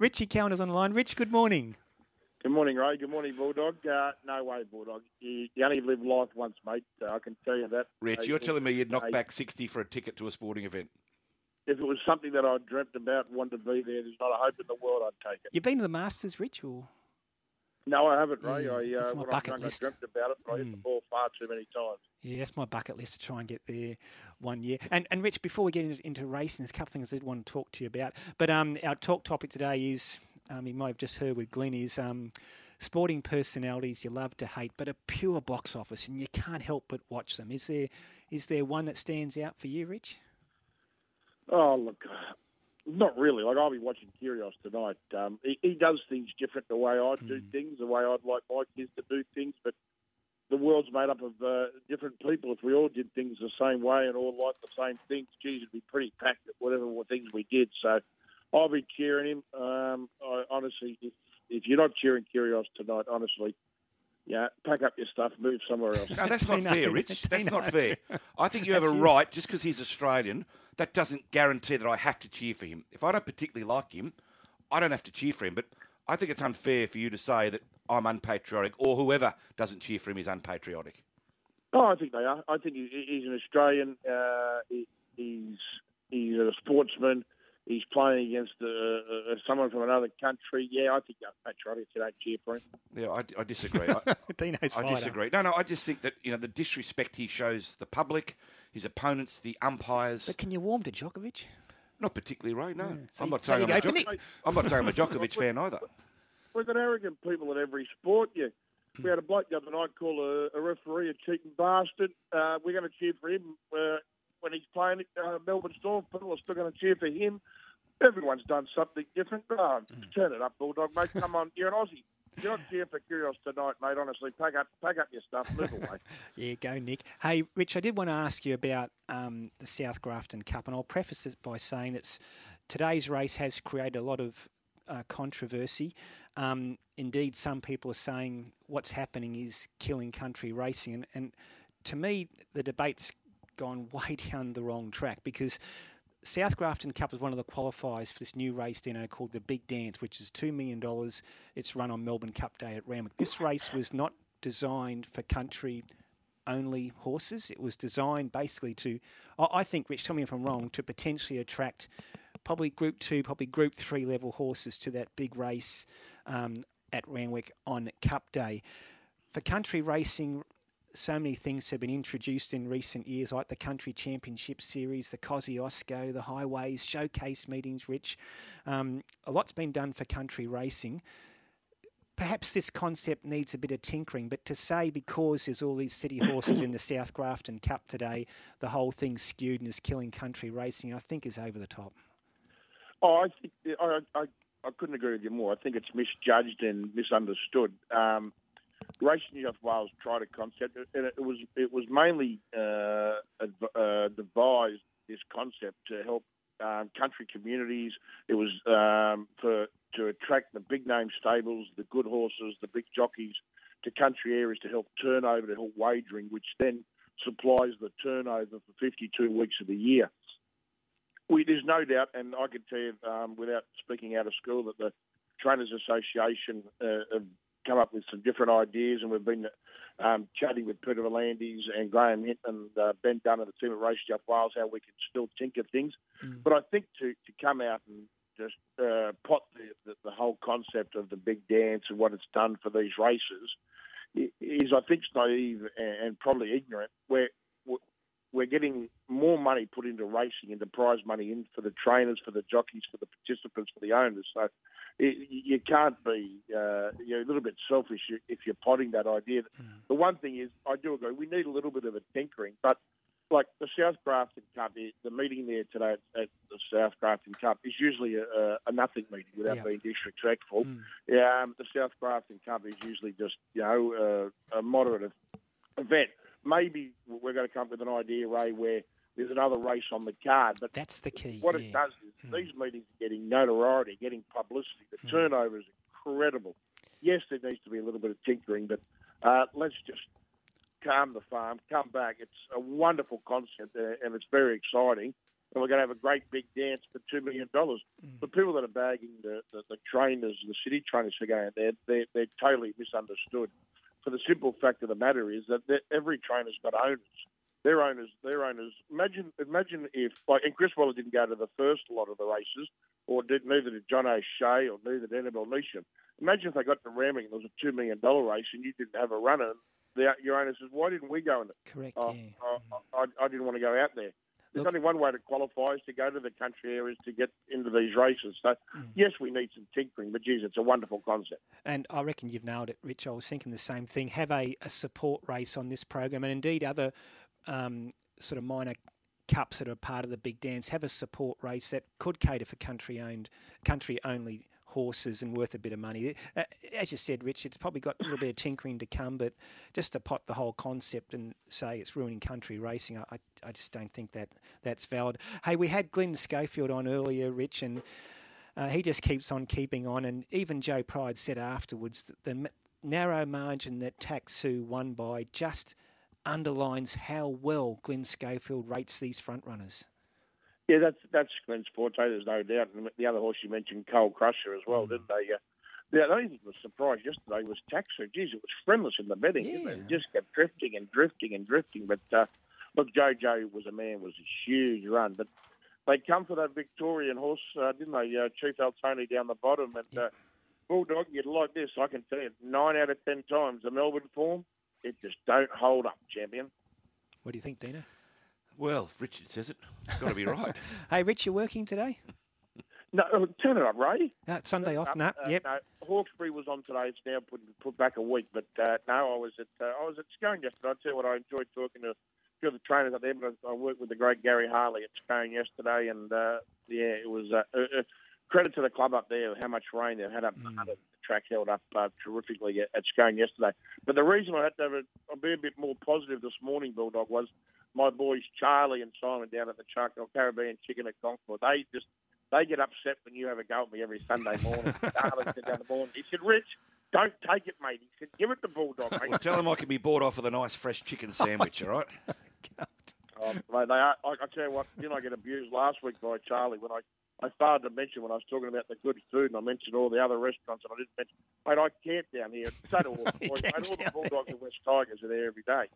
Richie Cowan is on the line. Rich, good morning. Good morning, Ray. Good morning, Bulldog. Uh, no way, Bulldog. You, you only live life once, mate. Uh, I can tell you that. Rich, you're telling me you'd knock back 60 for a ticket to a sporting event. If it was something that I dreamt about and wanted to be there, there's not a hope in the world I'd take it. You've been to the Masters, Rich, or No, I haven't, Ray. Yeah, I, uh, that's my when I was bucket young, list. I dreamt about it, but I hit the Mm. ball far too many times. yeah, that's my bucket list to try and get there one year. And and Rich, before we get into, into racing, there's a couple of things I did want to talk to you about. But um, our talk topic today is um, you might have just heard with Glenn is um, sporting personalities you love to hate, but a pure box office, and you can't help but watch them. Is there is there one that stands out for you, Rich? Oh, look, not really. Like, I'll be watching Kyrgios tonight. Um, he, he does things different the way I do Mm. things, the way I'd like my kids to do things, but the world's made up of uh, different people. If we all did things the same way and all liked the same things, geez, it'd be pretty packed at whatever things we did. So I'll be cheering him. Um, I, honestly, if, if you're not cheering Kyrgios tonight, honestly, yeah, pack up your stuff, move somewhere else. No, that's not fair, Rich. That's not fair. I think you have a right, just because he's Australian, that doesn't guarantee that I have to cheer for him. If I don't particularly like him, I don't have to cheer for him. But I think it's unfair for you to say that I'm unpatriotic or whoever doesn't cheer for him is unpatriotic. Oh, I think they are. I think he's an Australian. Uh, he's he's a sportsman. He's playing against uh, uh, someone from another country. Yeah, I think you're patriotic if you don't cheer for him. Yeah, I, I disagree. I, Dino's I disagree. No, no, I just think that you know the disrespect he shows the public, his opponents, the umpires. But can you warm to Djokovic? Not particularly, right? No, so- I'm not so saying I'm a, go for I'm not saying I'm a Djokovic fan either. We've got arrogant people at every sport. Yeah. We had a bloke the other night call a, a referee a cheating bastard. Uh, we're going to cheer for him uh, when he's playing uh, Melbourne Storm. People are still going to cheer for him. Everyone's done something different. Oh, Turn it up, Bulldog, mate. Come on, you're an Aussie. You're cheering for Kyrgios tonight, mate. Honestly, pack up, pack up your stuff, move away. Yeah, go Nick. Hey, Rich, I did want to ask you about um, the South Grafton Cup, and I'll preface it by saying that today's race has created a lot of uh, controversy. Um, indeed, some people are saying what's happening is killing country racing, and, and to me, the debate's gone way down the wrong track because South Grafton Cup is one of the qualifiers for this new race, Dino, called the Big Dance, which is $2 million. It's run on Melbourne Cup Day at Randwick. This race was not designed for country only horses. It was designed basically to, I think, Rich, tell me if I'm wrong, to potentially attract probably Group 2, probably Group 3 level horses to that big race um, at Randwick on Cup Day. For country racing, so many things have been introduced in recent years, like the Country Championship Series, the Cosi Kosciuszko, the highways, showcase meetings, Rich. Um, a lot's been done for country racing. Perhaps this concept needs a bit of tinkering, but to say because there's all these city horses in the South Grafton Cup today, the whole thing's skewed and is killing country racing, I think is over the top. Oh, I think I, I, I couldn't agree with you more. I think it's misjudged and misunderstood. Um, Racing New South Wales tried a concept, and it was it was mainly uh, uh, devised this concept to help um, country communities. It was um, for to attract the big name stables, the good horses, the big jockeys to country areas to help turnover, to help wagering, which then supplies the turnover for 52 weeks of the year. We, there's no doubt, and I can tell you um, without speaking out of school, that the Trainers Association uh, come up with some different ideas, and we've been um, chatting with Peter V'landys and Graham Hinton and uh, Ben Dunn and the team at Race New Wales how we can still tinker things. Mm. But I think to, to come out and just uh, pot the, the, the whole concept of the big dance and what it's done for these races is, I think, naive and, and probably ignorant. We're, we're getting more money put into racing, into prize money in for the trainers, for the jockeys, for the participants, for the owners. So it, you can't be uh, you're a little bit selfish if you're potting that idea. The one thing is, I do agree, we need a little bit of a tinkering, but like the South Grafton Cup, the the meeting there today at, the South Grafton Cup is usually a, a, nothing meeting without being disrespectful. Mm. Yeah, um, the South Grafton Cup is usually just you know uh, a moderate event. Maybe we're going to come up with an idea, Ray, where there's another race on the card, but That's the key. what yeah. it does is Mm. these meetings are getting notoriety, getting publicity. The Mm. turnover is incredible. Yes, there needs to be a little bit of tinkering, but uh, let's just calm the farm, come back. It's a wonderful concept uh, and it's very exciting. and we're going to have a great big dance for two million dollars. Mm. The people that are bagging the, the, the trainers, the city trainers for going there, they're, they're totally misunderstood. For the simple fact of the matter is that every trainer's got owners. Their owners, their owners. Imagine, imagine if like, and Chris Waller didn't go to the first lot of the races, or did neither did John O'Shea, or neither did Annabel Neasham. Imagine if they got to Randwick and there was a two million dollar race and you didn't have a runner. The, your owner says, "Why didn't we go in it?" Correct. Oh, yeah. oh, I, I didn't want to go out there. There's Look- only one way to qualify is to go to the country areas to get into these races. So, Mm. yes, we need some tinkering, but geez, it's a wonderful concept. And I reckon you've nailed it, Rich. I was thinking the same thing. Have a, a support race on this program, and indeed other um, sort of minor cups that are part of the big dance. Have a support race that could cater for country owned, country only horses and worth a bit of money. Uh, As you said, Rich, it's probably got a little bit of tinkering to come, but just to pot the whole concept and say it's ruining country racing, I, I, just don't think that that's valid. Hey, we had Glenn Schofield on earlier, Rich, and uh, he just keeps on keeping on. And even Joe Pride said afterwards that the narrow margin that Taxu won by just underlines how well Glenn Schofield rates these front runners. Yeah, that's that's Glenn's forte. There's no doubt. And the other horse you mentioned, Cole Crusher, as well, didn't they? Uh, yeah, the only thing that was surprised yesterday was Taxu. Geez, it was friendless in the betting. Yeah. It just kept drifting and drifting and drifting. But uh, look, JoJo was a man. Was a huge run, but they come for that Victorian horse, uh, didn't they? Uh, Chief Altoni down the bottom, and uh, Bulldog. You'd like this, I can tell you. Nine out of ten times the Melbourne form, it just don't hold up, champion. What do you think, Dina? Well, Richard says it, it's got to be right. Hey, Rich, you're working today? No, uh, turn it up, Ray. Uh, Sunday off? No, No. uh, yep. no, Hawkesbury was on today. It's now put put back a week, but uh, no, I was at uh, I was at Scone yesterday. I tell you what, I enjoyed talking to a few of the trainers up there. But I, I worked with the great Gary Harley at Scone yesterday, and uh, yeah, it was uh, uh, uh, credit to the club up there how much rain they've had up Mm. The track held up uh, terrifically at, at Scone yesterday. But the reason I had to have a, be a bit more positive this morning, Bulldog, was my boys Charlie and Simon down at the Charcoal Caribbean Chicken at Concord. They just they get upset when you have a go at me every Sunday morning. Charlie said down the morning, he said, Rich, don't take it, mate. He said, give it to Bulldog, mate. Well, tell him I can be bought off with a nice fresh chicken sandwich, all right? Oh, mate, they are, I, I tell you what, didn't I get abused last week by Charlie when I, I started to mention when I was talking about the good food and I mentioned all the other restaurants and I didn't mention, mate, I camp down here. So do all the boys. Mate, all the Bulldogs and West Tigers are there every day.